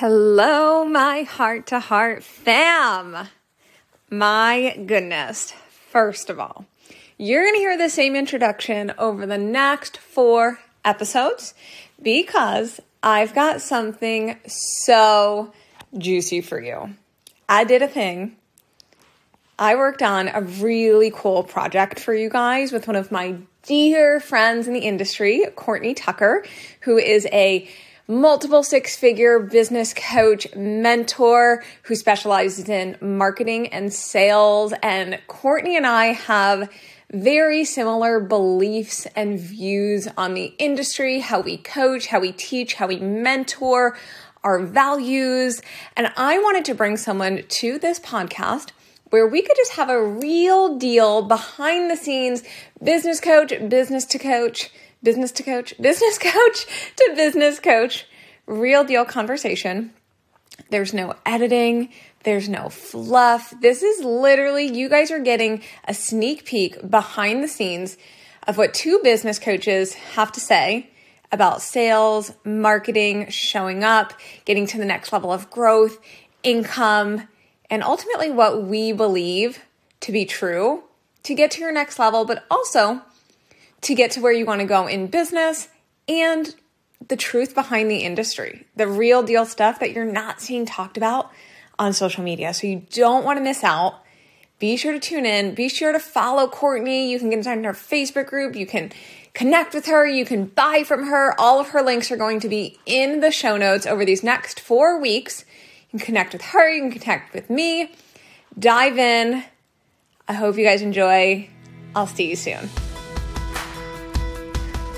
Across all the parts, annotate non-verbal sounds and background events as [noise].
Hello, my heart to heart fam. My goodness. First of all, you're going to hear the same introduction over the next four episodes because I've got something so juicy for you. I did a thing. I worked on a really cool project for you guys with one of my dear friends in the industry, Courtney Tucker, who is a multiple six figure business coach, mentor who specializes in marketing and sales. And Courtney and I have very similar beliefs and views on the industry, how we coach, how we teach, how we mentor, our values. And I wanted to bring someone to this podcast where we could just have a real deal behind the scenes business coach, business to coach business to coach, business [laughs] coach to business coach, real deal conversation. There's no editing, there's no fluff. This is literally, you guys are getting a sneak peek behind the scenes of what two business coaches have to say about sales, marketing, showing up, getting to the next level of growth, income, and ultimately what we believe to be true to get to your next level, but also to get to where you want to go in business and the truth behind the industry, the real deal stuff that you're not seeing talked about on social media. So you don't want to miss out. Be sure to tune in. Be sure to follow Courtney. You can get inside her Facebook group. You can connect with her. You can buy from her. All of her links are going to be in the show notes over these next four weeks. You can connect with her. You can connect with me. Dive in. I hope you guys enjoy. I'll see you soon.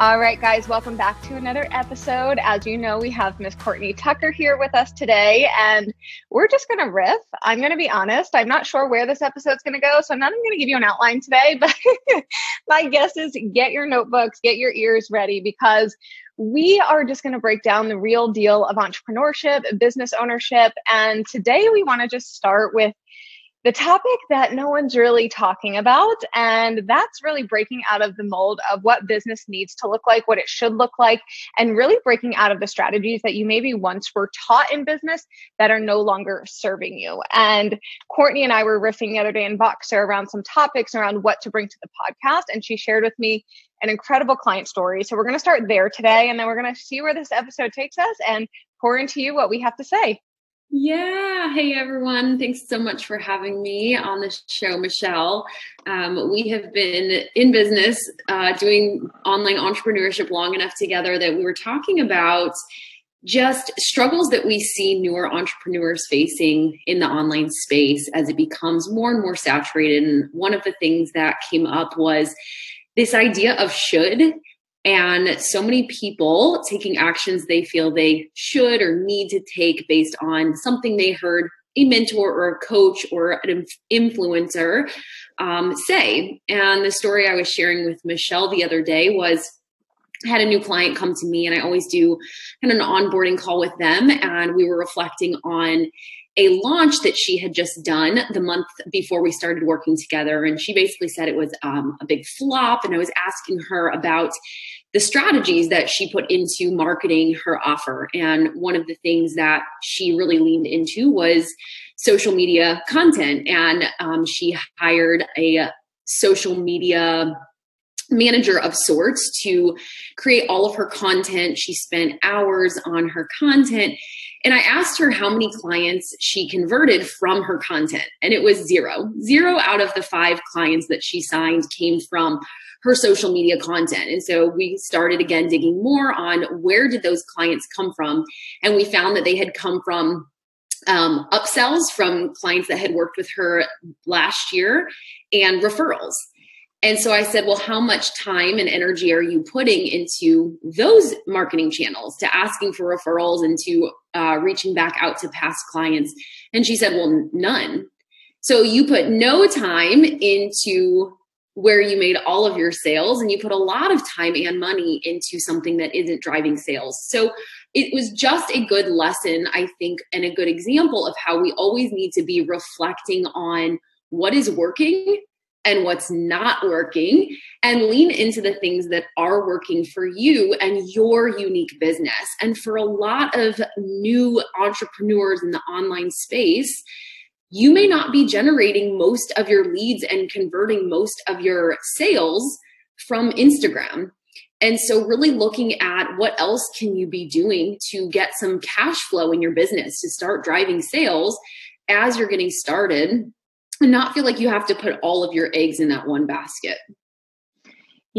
All right, guys, welcome back to another episode. As you know, we have Miss Courtney Tucker here with us today, and we're just going to riff. I'm going to be honest, I'm not sure where this episode's going to go, so I'm not going to give you an outline today, [laughs] but my guess is get your notebooks, get your ears ready because we are just going to break down the real deal of entrepreneurship, business ownership, and today we want to just start with the topic that no one's really talking about. And that's really breaking out of the mold of what business needs to look like, what it should look like, and really breaking out of the strategies that you maybe once were taught in business that are no longer serving you. And Courtney and I were riffing the other day in Voxer around some topics around what to bring to the podcast. And she shared with me an incredible client story. So we're going to start there today, and then we're going to see where this episode takes us and pour into you what we have to say. Yeah. Hey, everyone. Thanks so much for having me on the show, Michelle. Um, we have been in business uh, doing online entrepreneurship long enough together that we were talking about just struggles that we see newer entrepreneurs facing in the online space as it becomes more and more saturated. And one of the things that came up was this idea of should and so many people taking actions they feel they should or need to take based on something they heard a mentor or a coach or an influencer um, say. And the story I was sharing with Michelle the other day was I had a new client come to me, and I always do kind of an onboarding call with them. And we were reflecting on a launch that she had just done the month before we started working together. And she basically said it was um, a big flop. And I was asking her about the strategies that she put into marketing her offer. And one of the things that she really leaned into was social media content. And um, she hired a social media manager of sorts to create all of her content. She spent hours on her content. And I asked her how many clients she converted from her content, and it was zero. Zero out of the five clients that she signed came from her social media content. And so we started again digging more on where did those clients come from, and we found that they had come from um, upsells from clients that had worked with her last year and referrals. And so I said, well, how much time and energy are you putting into those marketing channels to asking for referrals and to uh, reaching back out to past clients? And she said, well, none. So you put no time into where you made all of your sales and you put a lot of time and money into something that isn't driving sales. So it was just a good lesson, I think, and a good example of how we always need to be reflecting on what is working and what's not working and lean into the things that are working for you and your unique business. And for a lot of new entrepreneurs in the online space, you may not be generating most of your leads and converting most of your sales from Instagram. And so really looking at what else can you be doing to get some cash flow in your business to start driving sales as you're getting started and not feel like you have to put all of your eggs in that one basket.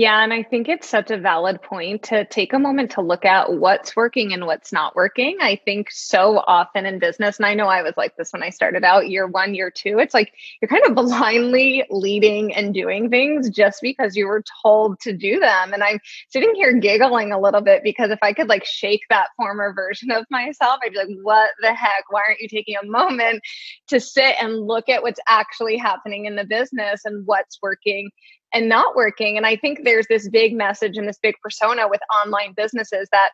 Yeah, and I think it's such a valid point to take a moment to look at what's working and what's not working. I think so often in business, and I know I was like this when I started out year one, year two, it's like you're kind of [laughs] blindly leading and doing things just because you were told to do them. And I'm sitting here giggling a little bit because if I could like shake that former [laughs] version of myself, I'd be like, what the heck? Why aren't you taking a moment to sit and look at what's actually happening in the business and what's working? And not working. And I think there's this big message and this big persona with online businesses that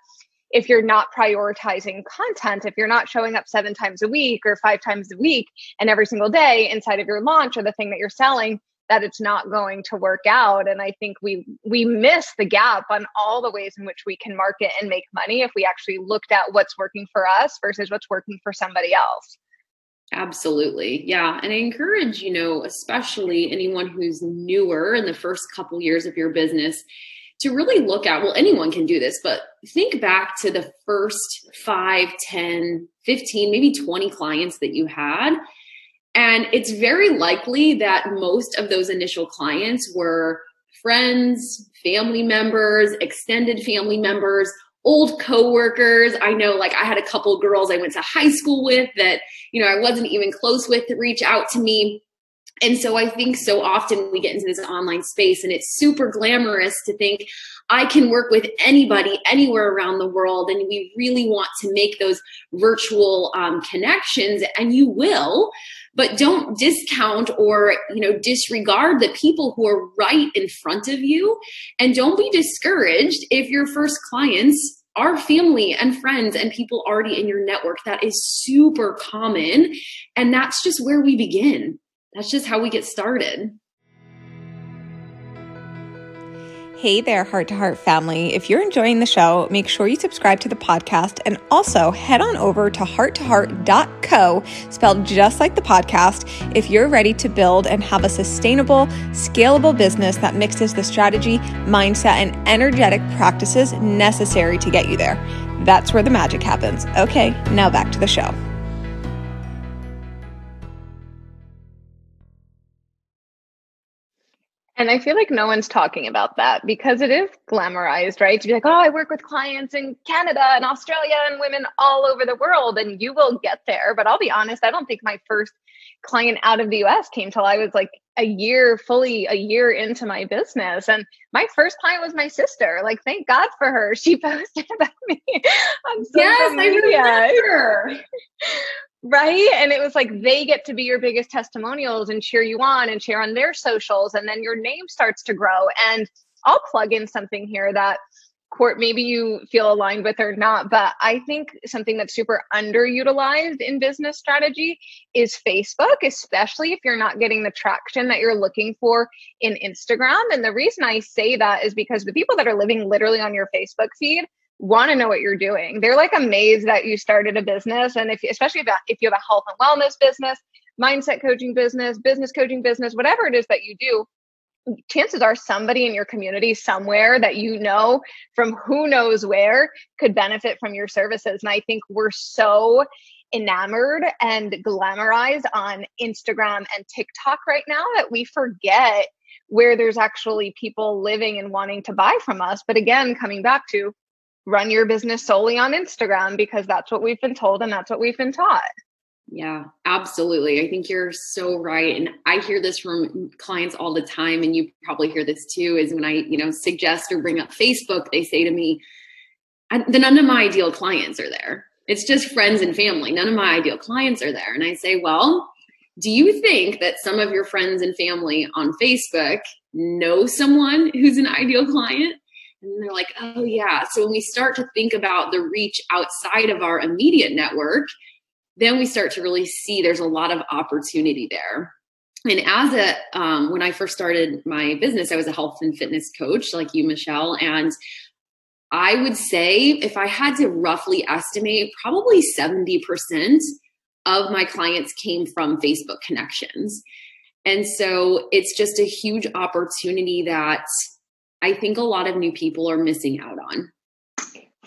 if you're not prioritizing content, if you're not showing up seven times a week or five times a week and every single day inside of your launch or the thing that you're selling, that it's not going to work out and i think we we miss the gap on all the ways in which we can market and make money if we actually looked at what's working for us versus what's working for somebody else Absolutely. Yeah. And I encourage, you know, especially anyone who's newer in the first couple years of your business to really look at, well, anyone can do this, but think back to the first five, 10, 15, maybe 20 clients that you had. And it's very likely that most of those initial clients were friends, family members, extended family members, old coworkers. I know like I had a couple girls I went to high school with that, you know, I wasn't even close with reach out to me. And so I think so often we get into this online space and it's super glamorous to think I can work with anybody anywhere around the world. And we really want to make those virtual um, connections and you will, but don't discount or, you know, disregard the people who are right in front of you. And don't be discouraged if your first clients are family and friends and people already in your network. That is super common. And that's just where we begin. That's just how we get started. Hey there, Heart to Heart family. If you're enjoying the show, make sure you subscribe to the podcast and also head on over to hearttoheart.co, spelled just like the podcast, if you're ready to build and have a sustainable, scalable business that mixes the strategy, mindset, and energetic practices necessary to get you there. That's where the magic happens. Okay, now back to the show. And I feel like no one's talking about that because it is glamorized, right? To be like, oh, I work with clients in Canada and Australia and women all over the world, and you will get there. But I'll be honest, I don't think my first client out of the US came till I was like a year, fully a year into my business. And my first client was my sister. Like, thank God for her. [laughs] She posted about me on social yes, media. Right. And it was like they get to be your biggest testimonials and cheer you on and share on their socials. And then your name starts to grow. And I'll plug in something here that court maybe you feel aligned with or not but i think something that's super underutilized in business strategy is facebook especially if you're not getting the traction that you're looking for in instagram and the reason i say that is because the people that are living literally on your facebook feed want to know what you're doing. They're like amazed that you started a business. And if, especially if, you have a health and wellness business, mindset coaching business, business coaching business, whatever it is that you do, chances are somebody in your community somewhere that you know from who knows where could benefit from your services. And I think we're so enamored and glamorized on Instagram and TikTok right now that we forget where there's actually people living and wanting to buy from us. But again, coming back to run your business solely on Instagram because that's what we've been told and that's what we've been taught. Yeah, absolutely. I think you're so right. And I hear this from clients all the time and you probably hear this too is when I, you know, suggest or bring up Facebook, they say to me, "The none of my ideal clients are there. It's just friends and family. None of my ideal clients are there." And I say, "Well, do you think that some of your friends and family on Facebook know someone who's an ideal client? And they're like, oh, yeah. So when we start to think about the reach outside of our immediate network, then we start to really see there's a lot of opportunity there. And as a, um, when I first started my business, I was a health and fitness coach like you, Michelle. And I would say if I had to roughly estimate, probably 70% of my clients came from Facebook connections. And so it's just a huge opportunity that I think a lot of new people are missing out on.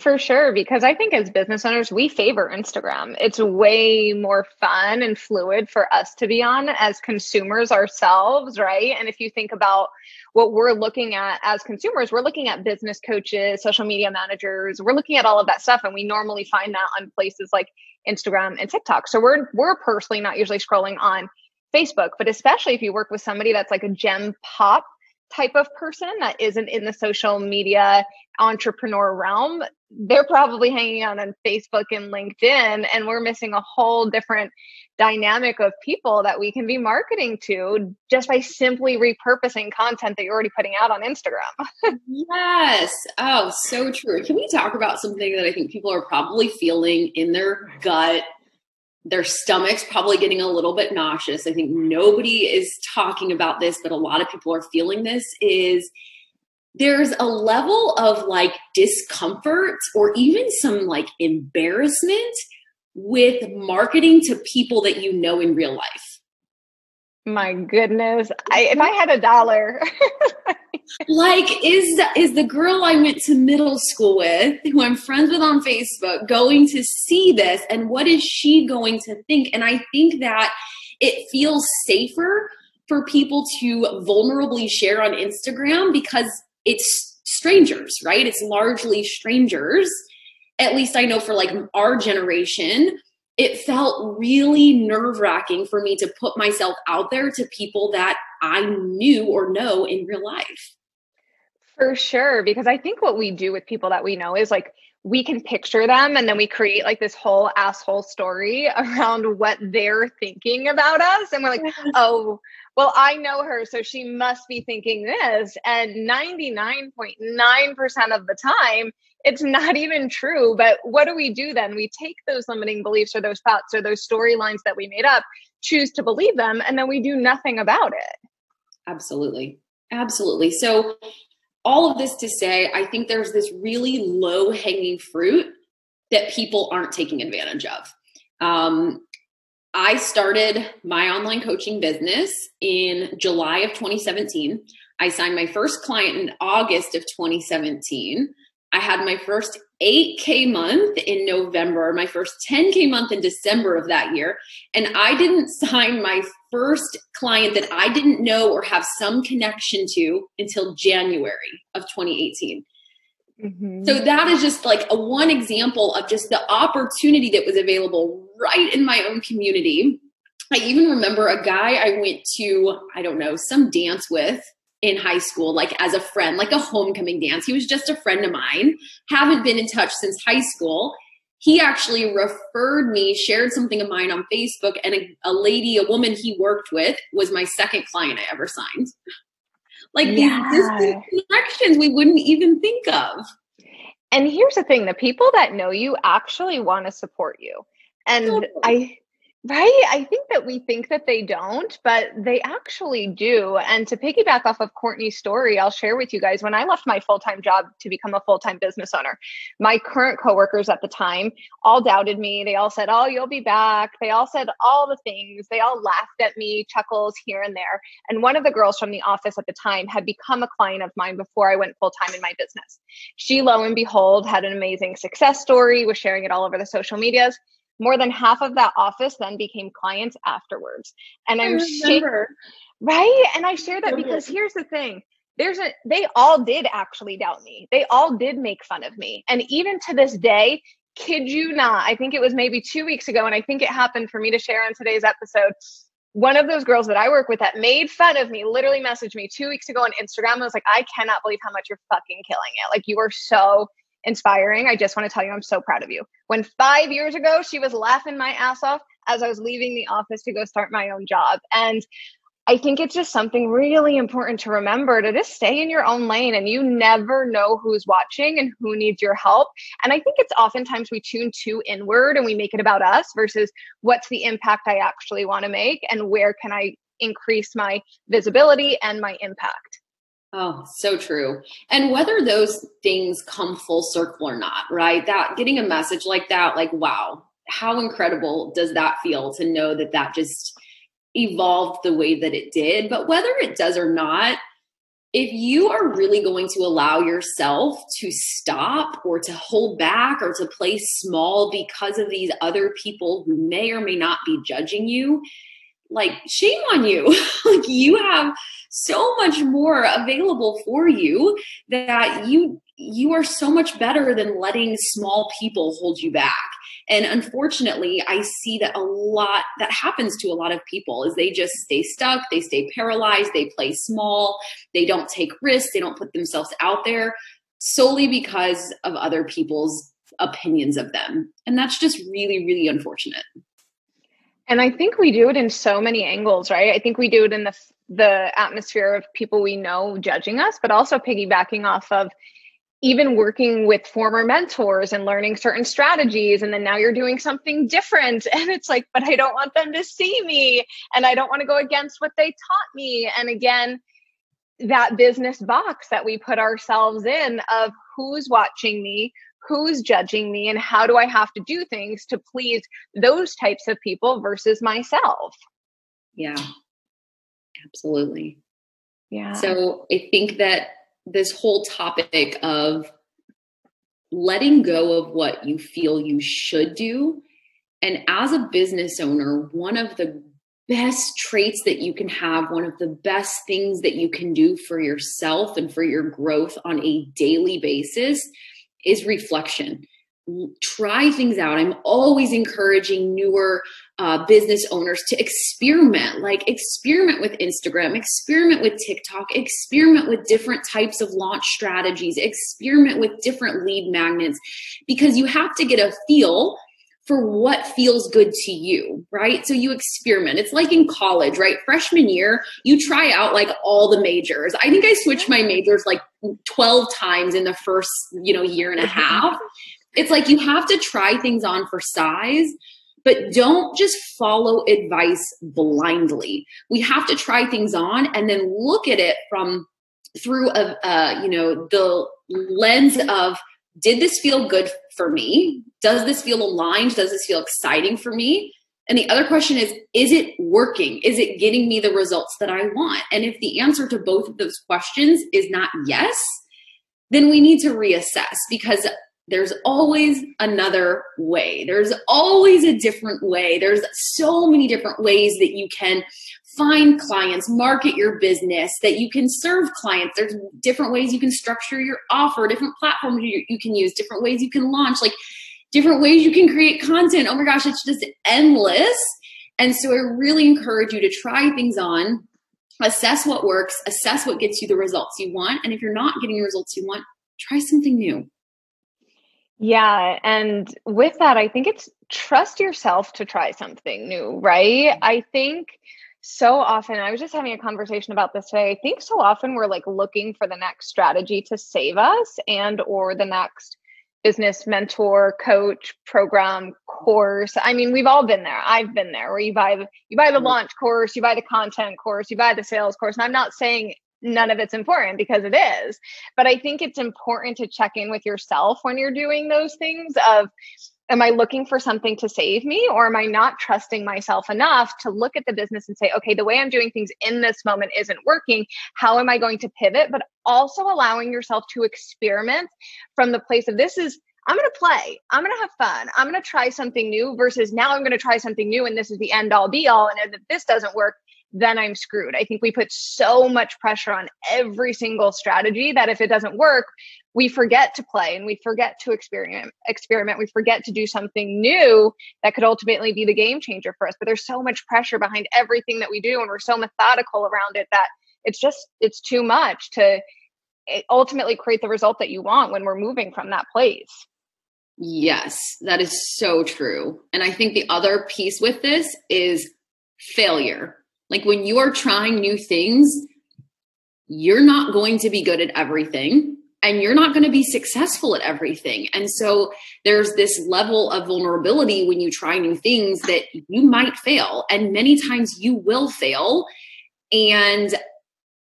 For sure, because I think as business owners, we favor Instagram. It's way more fun and fluid for us to be on as consumers ourselves, right? And if you think about what we're looking at as consumers, we're looking at business coaches, social media managers, we're looking at all of that stuff. And we normally find that on places like Instagram and TikTok. So we're we're personally not usually scrolling on Facebook, but especially if you work with somebody that's like a gen pop type of person that isn't in the social media entrepreneur realm, they're probably hanging out on Facebook and LinkedIn, and we're missing a whole different dynamic of people that we can be marketing to just by simply repurposing content that you're already putting out on Instagram. [laughs] yes. Oh, so true. Can we talk about something that I think people are probably feeling in their gut their stomachs probably getting a little bit nauseous. I think nobody is talking about this, but a lot of people are feeling this is there's a level of like discomfort or even some like embarrassment with marketing to people that you know in real life. My goodness. I, if I had a dollar. [laughs] like is is the girl I went to middle school with, who I'm friends with on Facebook, going to see this and what is she going to think? And I think that it feels safer for people to vulnerably share on Instagram because it's strangers, right? It's largely strangers. At least I know for like our generation, it felt really nerve wracking for me to put myself out there to people that I knew or know in real life. For sure. Because I think what we do with people that we know is like, we can picture them and then we create like this whole asshole story [laughs] around what they're thinking about us. And we're like, mm-hmm. oh, well, I know her, so she must be thinking this. And 99.9% of the time, it's not even true. But what do we do then? We take those limiting beliefs or those thoughts or those storylines that we made up, choose to believe them, and then we do nothing about it. Absolutely. Absolutely. So, all of this to say, I think there's this really low hanging fruit that people aren't taking advantage of. Um, I started my online coaching business in July of 2017. I signed my first client in August of 2017. I had my first 8K month in November, my first 10K month in December of that year. And I didn't [laughs] sign my first client that I didn't know or have some connection to until January of 2018. Mm-hmm. So that is just like a one example of just the opportunity that was available right in my own community. I even remember a guy I went to, I don't know, some dance with in high school, like as a friend, like a homecoming dance. He was just a friend of mine, haven't been in touch since high school. He actually referred me, shared something of mine on Facebook, and a, a lady, a woman he worked with, was my second client I ever signed. Like yeah. these connections we wouldn't even think of. And here's the thing the people that know you actually want to support you. And I Right. I think that we think that they don't, but they actually do. And to piggyback off of Courtney's story, I'll share with you guys when I left my full time job to become a full time business owner, my current coworkers at the time all doubted me. They all said, Oh, you'll be back. They all said all the things. They all laughed at me, chuckles here and there. And one of the girls from the office at the time had become a client of mine before I went full time in my business. She, lo and behold, had an amazing success story, was sharing it all over the social medias more than half of that office then became clients afterwards. And I'm sure, right? And I share that because here's the thing. There's a they all did actually doubt me. They all did make fun of me. And even to this day, kid you not, I think it was maybe two weeks ago, and I think it happened for me to share on today's episode. One of those girls that I work with that made fun of me literally messaged me two weeks ago on Instagram. I was like, I cannot believe how much you're fucking killing it. Like, you are so inspiring. I just want to tell you, I'm so proud of you. When five years ago she was laughing my ass off as I was leaving the office to go start my own job. And I think it's just something really important to remember to just stay in your own lane and you never know who's watching and who needs your help. And I think it's oftentimes we tune too inward and we make it about us versus what's the impact I actually want to make and where can I increase my visibility and my impact. Oh, so true. And whether those things come full circle or not, right? That getting a message like that, like, wow, how incredible does that feel to know that that just evolved the way that it did? But whether it does or not, if you are really going to allow yourself to stop or to hold back or to play small because of these other people who may or may not be judging you, like shame on you. [laughs] like you have so much more available for you that you you are so much better than letting small people hold you back. And unfortunately, I see that a lot that happens to a lot of people is they just stay stuck, they stay paralyzed, they play small, they don't take risks, they don't put themselves out there solely because of other people's opinions of them. And that's just really really unfortunate. And I think we do it in so many angles, right? I think we do it in the the atmosphere of people we know judging us, but also piggybacking off of even working with former mentors and learning certain strategies. And then now you're doing something different. [laughs] And it's like but I don't want them to see me. And I don't want to go against what they taught me. And again that business box that we put ourselves in of who's watching me who's judging me and how do I have to do things to please those types of people versus myself. Yeah. Absolutely. Yeah. So I think that this whole topic of letting go of what you feel you should do and as a business owner, one of the best traits that you can have, one of the best things that you can do for yourself and for your growth on a daily basis is reflection try things out. I'm always encouraging newer uh, business owners to experiment, like experiment with Instagram, experiment with TikTok, experiment with different types of launch strategies, experiment with different lead magnets, because you have to get a feel for what feels good to you, right? So you experiment. It's like in college, right? Freshman year, you try out like all the majors. I think I switched my majors like 12 times in the first, you know, year and a half. It's like you have to try things on for size, but don't just follow advice blindly. We have to try things on and then look at it from through a, uh, you know, the lens of did this feel good for me? Does this feel aligned? Does this feel exciting for me? And the other question is, is it working? Is it getting me the results that I want? And if the answer to both of those questions is not yes, then we need to reassess because there's always another way. There's always a different way. There's so many different ways that you can find clients, market your business, that you can serve clients. There's different ways you can structure your offer, different platforms you, you can use, different ways you can launch, like different ways you can create content. Oh my gosh, it's just endless. And so I really encourage you to try things on, assess what works, assess what gets you the results you want. And if you're not getting the results you want, try something new. Yeah. And with that, I think it's trust yourself to try something new, right? I think so often, I was just having a conversation about this today. I think so often we're like looking for the next strategy to save us and or the next business mentor coach program course i mean we've all been there i've been there where you buy the you buy the mm-hmm. launch course you buy the content course you buy the sales course and i'm not saying none of it's important because it is. But I think it's important to check in with yourself when you're doing those things of am I looking for something to save me or am I not trusting myself enough to look at the business and say, okay, the way I'm doing things in this moment isn't working. How am I going to pivot? But also allowing yourself to experiment from the place of this is I'm going to play. I'm going to have fun. I'm going to try something new versus now I'm going to try something new and this is the end all be all. And if this doesn't work, then I'm screwed. I think we put so much pressure on every single strategy that if it doesn't work, we forget to play and we forget to experiment experiment we forget to do something new that could ultimately be the game changer for us but there's so much pressure behind everything that we do and we're so methodical around it that it's just it's too much to eh, ultimately create the result that you want when we're moving from that place Yes, that is so true. And I think the other piece with this is failure. Like when you are trying new things, you're not going to be good at everything and you're not going to be successful at everything. And so there's this level of vulnerability when you try new things that you might fail. And many times you will fail. And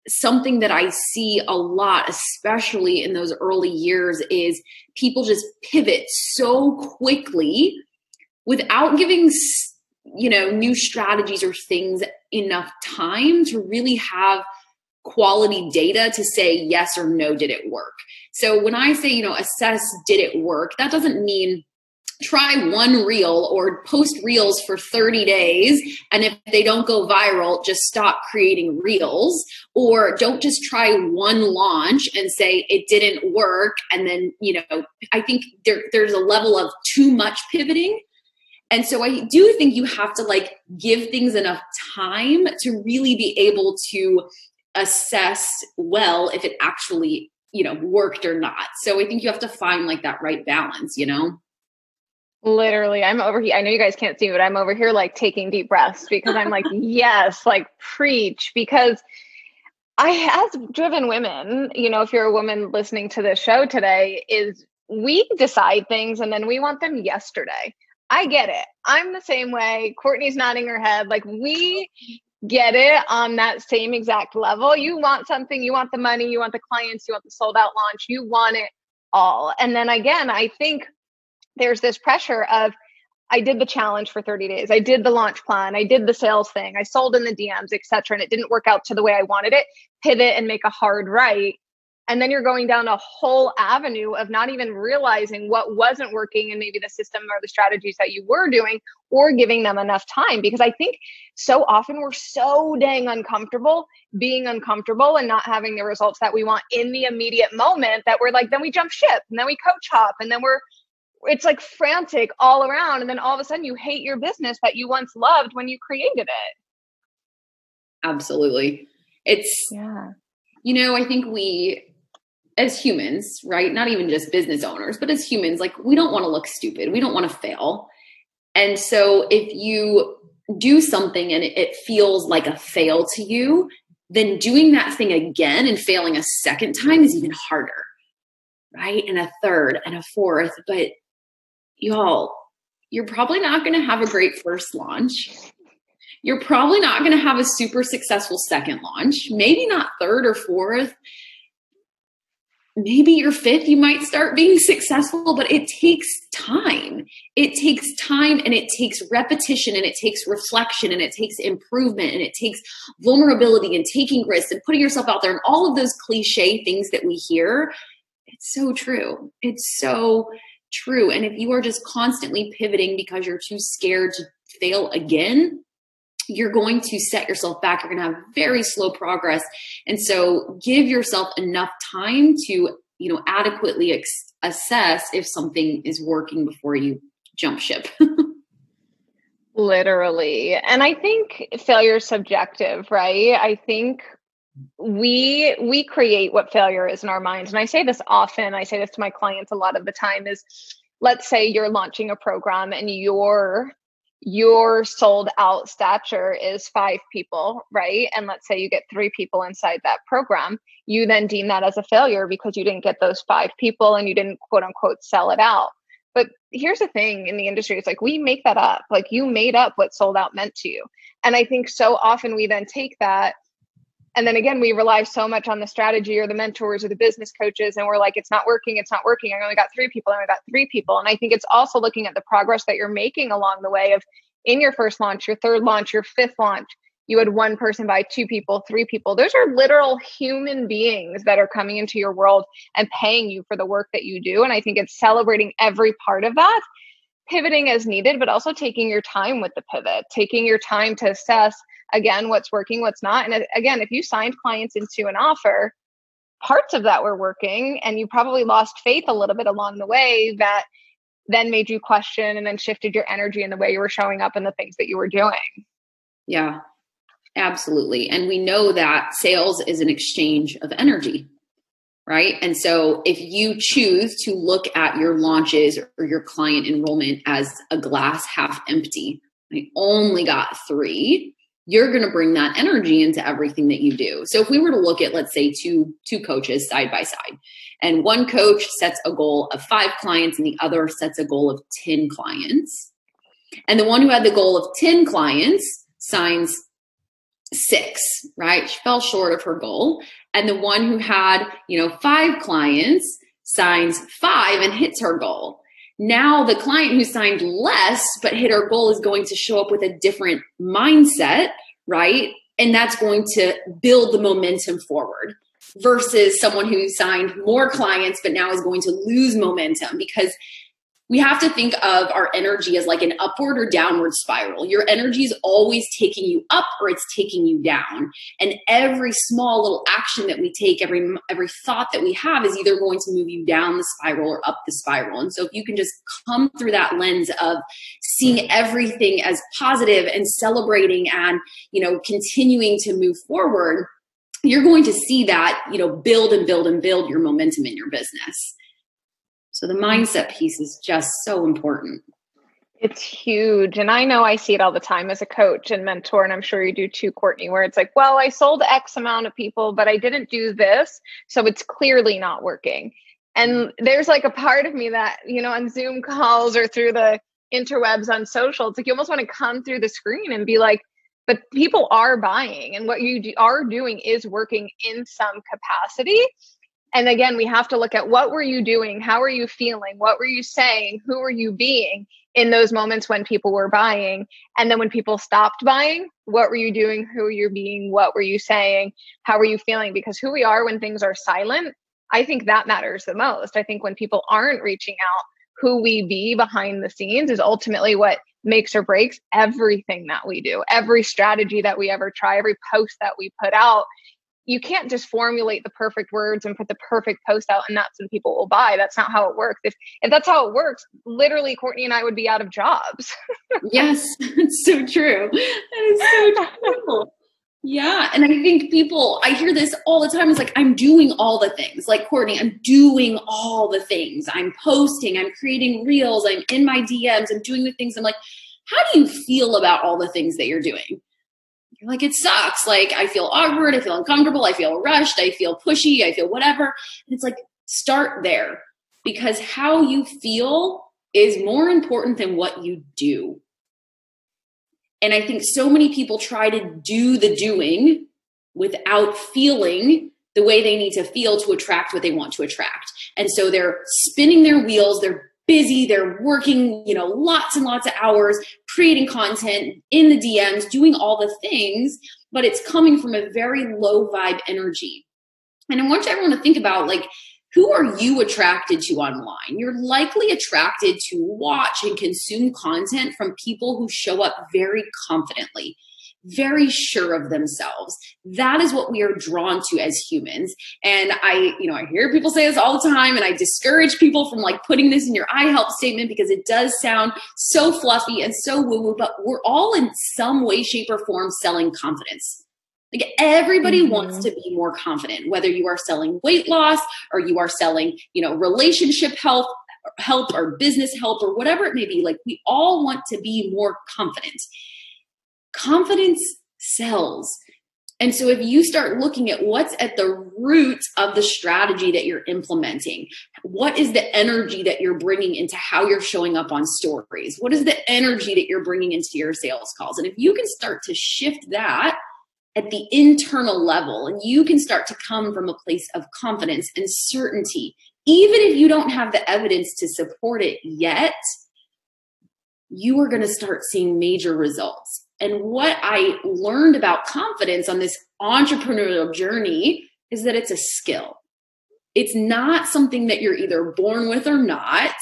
something that I see a lot, especially in those early years, is people just pivot so quickly without giving you know new strategies or things enough time to really have quality data to say yes or no did it work? So when i say you know assess did it work? That doesn't mean try one reel or post reels for 30 days and if they don't go viral just stop creating reels. Or don't just try one launch and say it didn't work and then you know i think there, there's a level of too much pivoting and so i do think you have to like give things enough time to really be able to assess well if it actually you know worked or not so i think you have to find like that right balance you know Literally, I'm over here. I know you guys can't see, but I'm over here like taking deep breaths because I'm like, [laughs] yes, like preach. Because I have driven women, you know, if you're a woman listening to this show today, is we decide things and then we want them yesterday. I get it. I'm the same way. Courtney's nodding her head. Like we get it on that same exact level. You want something, you want the money, you want the clients, you want the sold out launch, you want it all. And then again, I think there's this pressure of I did the challenge for 30 days. I did the launch plan. I did the sales thing. I sold in the DMs, etc. And it didn't work out to the way I wanted it. Pivot and make a hard right. And then you're going down a whole avenue of not even realizing what wasn't working and maybe the system or the strategies that you were doing or giving them enough time. Because I think so often we're so dang uncomfortable being uncomfortable and not having the results that we want in the immediate moment that we're like, then we jump ship and then we coach hop and then we're it's like frantic all around. And then all of a sudden you hate your business that you once loved when you created it. Absolutely. It's yeah. you know i think we as humans right? Not even just business owners but as humans like we don't want to look stupid. We don't want to fail. And so if you do something and it feels like a fail to you then doing that thing again and failing a second time is even harder right? And a third and a fourth. But y'all, you're probably not going to have a great first launch. You're probably not going to have a super successful second launch, maybe not third or fourth. Maybe your fifth, you might start being successful, but it takes time. It takes time and it takes repetition and it takes reflection and it takes improvement and it takes vulnerability and taking risks and putting yourself out there and all of those cliche things that we hear. It's so true. It's so true. And if you are just constantly pivoting because you're too scared to fail again, you're going to set yourself back. You're going to have very slow progress. And so give yourself enough time to, you know, adequately ex- assess if something is working before you jump ship. [laughs] Literally. And I think failure is subjective, right? I think we we create what failure is in our minds and i say this often i say this to my clients a lot of the time is let's say you're launching a program and your your sold out stature is five people right? And let's say you get three people inside that program you then deem that as a failure because you didn't get those five people and you didn't quote unquote sell it out. But here's the thing in the industry it's like we make that up. Like you made up what sold out meant to you. And i think so often we then take that and then again we rely so much on the strategy or the mentors or the business coaches and we're like it's not working it's not working i only got three people i only got three people. And i think it's also looking at the progress that you're making along the way of in your first launch your third launch your fifth launch you had one person buy two people three people. Those are literal human beings that are coming into your world and paying you for the work that you do. And i think it's celebrating every part of that pivoting as needed but also taking your time with the pivot taking your time to assess again what's working what's not. And uh, again if you signed clients into an offer parts of that were working and you probably lost faith a little bit along the way that then made you question and then shifted your energy in the way you were showing up and the things that you were doing. Yeah absolutely. And we know that sales is an exchange of energy right? And so if you choose to look at your launches or your client enrollment as a glass half empty, I only got three, you're going to bring that energy into everything that you do. So if we were to look at let's say two two coaches side by side and one coach sets a goal of 5 clients and the other sets a goal of 10 clients and the one who had the goal of 10 clients signs 6, right? She fell short of her goal and the one who had, you know, 5 clients signs 5 and hits her goal. Now, the client who signed less but hit her goal is going to show up with a different mindset, right? And that's going to build the momentum forward versus someone who signed more clients but now is going to lose momentum because we have to think of our energy as like an upward or downward spiral. Your energy is always taking you up or it's taking you down. And every small little action that we take, every every thought that we have is either going to move you down the spiral or up the spiral. And so if you can just come through that lens of seeing everything as positive and celebrating and, you know, continuing to move forward, you're going to see that, you know, build and build and build your momentum in your business. So the mindset piece is just so important. It's huge. And I know I see it all the time as a coach and mentor, and I'm sure you do too, Courtney, where it's like, well, I sold X amount of people, but I didn't do this. So it's clearly not working. And there's like a part of me that, you know, on Zoom calls or through the interwebs on social, it's like you almost want to come through the screen and be like, but people are buying and what you do, are doing is working in some capacity and again we have to look at what were you doing? How are you feeling? What were you saying? Who were you being in those moments when people were buying? And then when people stopped buying what were you doing? Who were you being? What were you saying? How were you feeling? Because who we are when things are silent i think that matters the most. I think when people aren't reaching out who we be behind the scenes is ultimately what makes or breaks everything that we do. Every strategy that we ever try every post that we put out you can't just formulate the perfect words and put the perfect post out and that's when people will buy. That's not how it works. If if that's how it works, literally Courtney and I would be out of jobs. [laughs] yes, it's so true. That is so true. Yeah. And I think people, I hear this all the time. It's like, I'm doing all the things. Like, Courtney, I'm doing all the things. I'm posting, I'm creating reels, I'm in my DMs, I'm doing the things. I'm like, how do you feel about all the things that you're doing? You're like, it sucks. Like, I feel awkward. I feel uncomfortable. I feel rushed. I feel pushy. I feel whatever. And it's like, start there because how you feel is more important than what you do. And I think so many people try to do the doing without feeling the way they need to feel to attract what they want to attract. And so they're spinning their wheels, they're busy, they're working, you know, lots and lots of hours creating content in the DMs, doing all the things, but it's coming from a very low vibe energy. And I want everyone to think about like, who are you attracted to online? You're likely attracted to watch and consume content from people who show up very confidently, very sure of themselves. That is what we are drawn to as humans. And I, you know, I hear people say this all the time and I discourage people from like putting this in your I help statement because it does sound so fluffy and so woo woo, but we're all in some way, shape, or form selling confidence. Like everybody mm-hmm. wants to be more confident, whether you are selling weight loss or you are selling, you know, relationship health help or business help or whatever it may be. Like we all want to be more confident confidence sells. And so, if you start looking at what's at the root of the strategy that you're implementing, what is the energy that you're bringing into how you're showing up on stories? What is the energy that you're bringing into your sales calls? And if you can start to shift that at the internal level, and you can start to come from a place of confidence and certainty, even if you don't have the evidence to support it yet, you are going to start seeing major results. And what I learned about confidence on this entrepreneurial journey is that it's a skill. It's not something that you're either born with or not.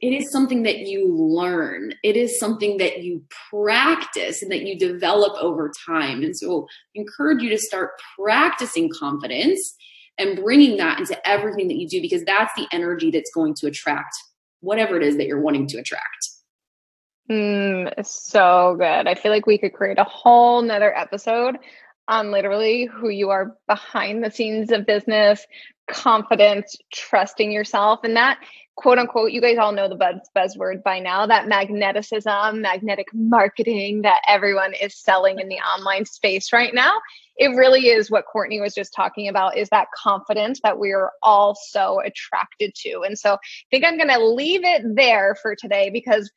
It is something that you learn. It is something that you practice and that you develop over time. And so I encourage you to start practicing confidence and bringing that into everything that you do because that's the energy that's going to attract whatever it is that you're wanting to attract. Mm, so good. I feel like we could create a whole nother episode on literally who you are behind the scenes of business, confidence, trusting yourself, and that quote unquote, you guys all know the buzz buzzword by now, that magneticism, magnetic marketing that everyone is selling in the online space right now. It really is what Courtney was just talking about is that confidence that we are all so attracted to. And so I think I'm going to leave it there for today because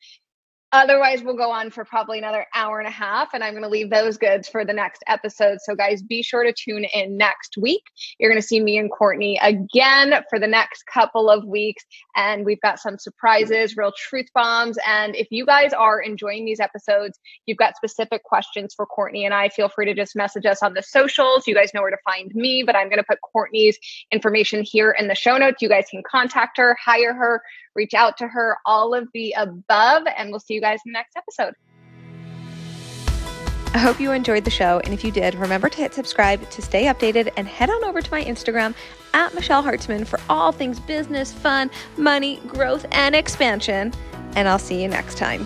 Otherwise, we'll go on for probably another hour and a half, and I'm going to leave those goods for the next episode. So, guys, be sure to tune in next week. You're going to see me and Courtney again for the next couple of weeks, and we've got some surprises, real truth bombs. And if you guys are enjoying these episodes, you've got specific questions for Courtney and I, feel free to just message us on the socials. You guys know where to find me, but I'm going to put Courtney's information here in the show notes. You guys can contact her, hire her, reach out to her, all of the above, and we'll see you guys in the next episode. I hope you enjoyed the show. And if you did, remember to hit subscribe to stay updated and head on over to my Instagram at Michelle Hartzman for all things business, fun, money, growth, and expansion. And I'll see you next time.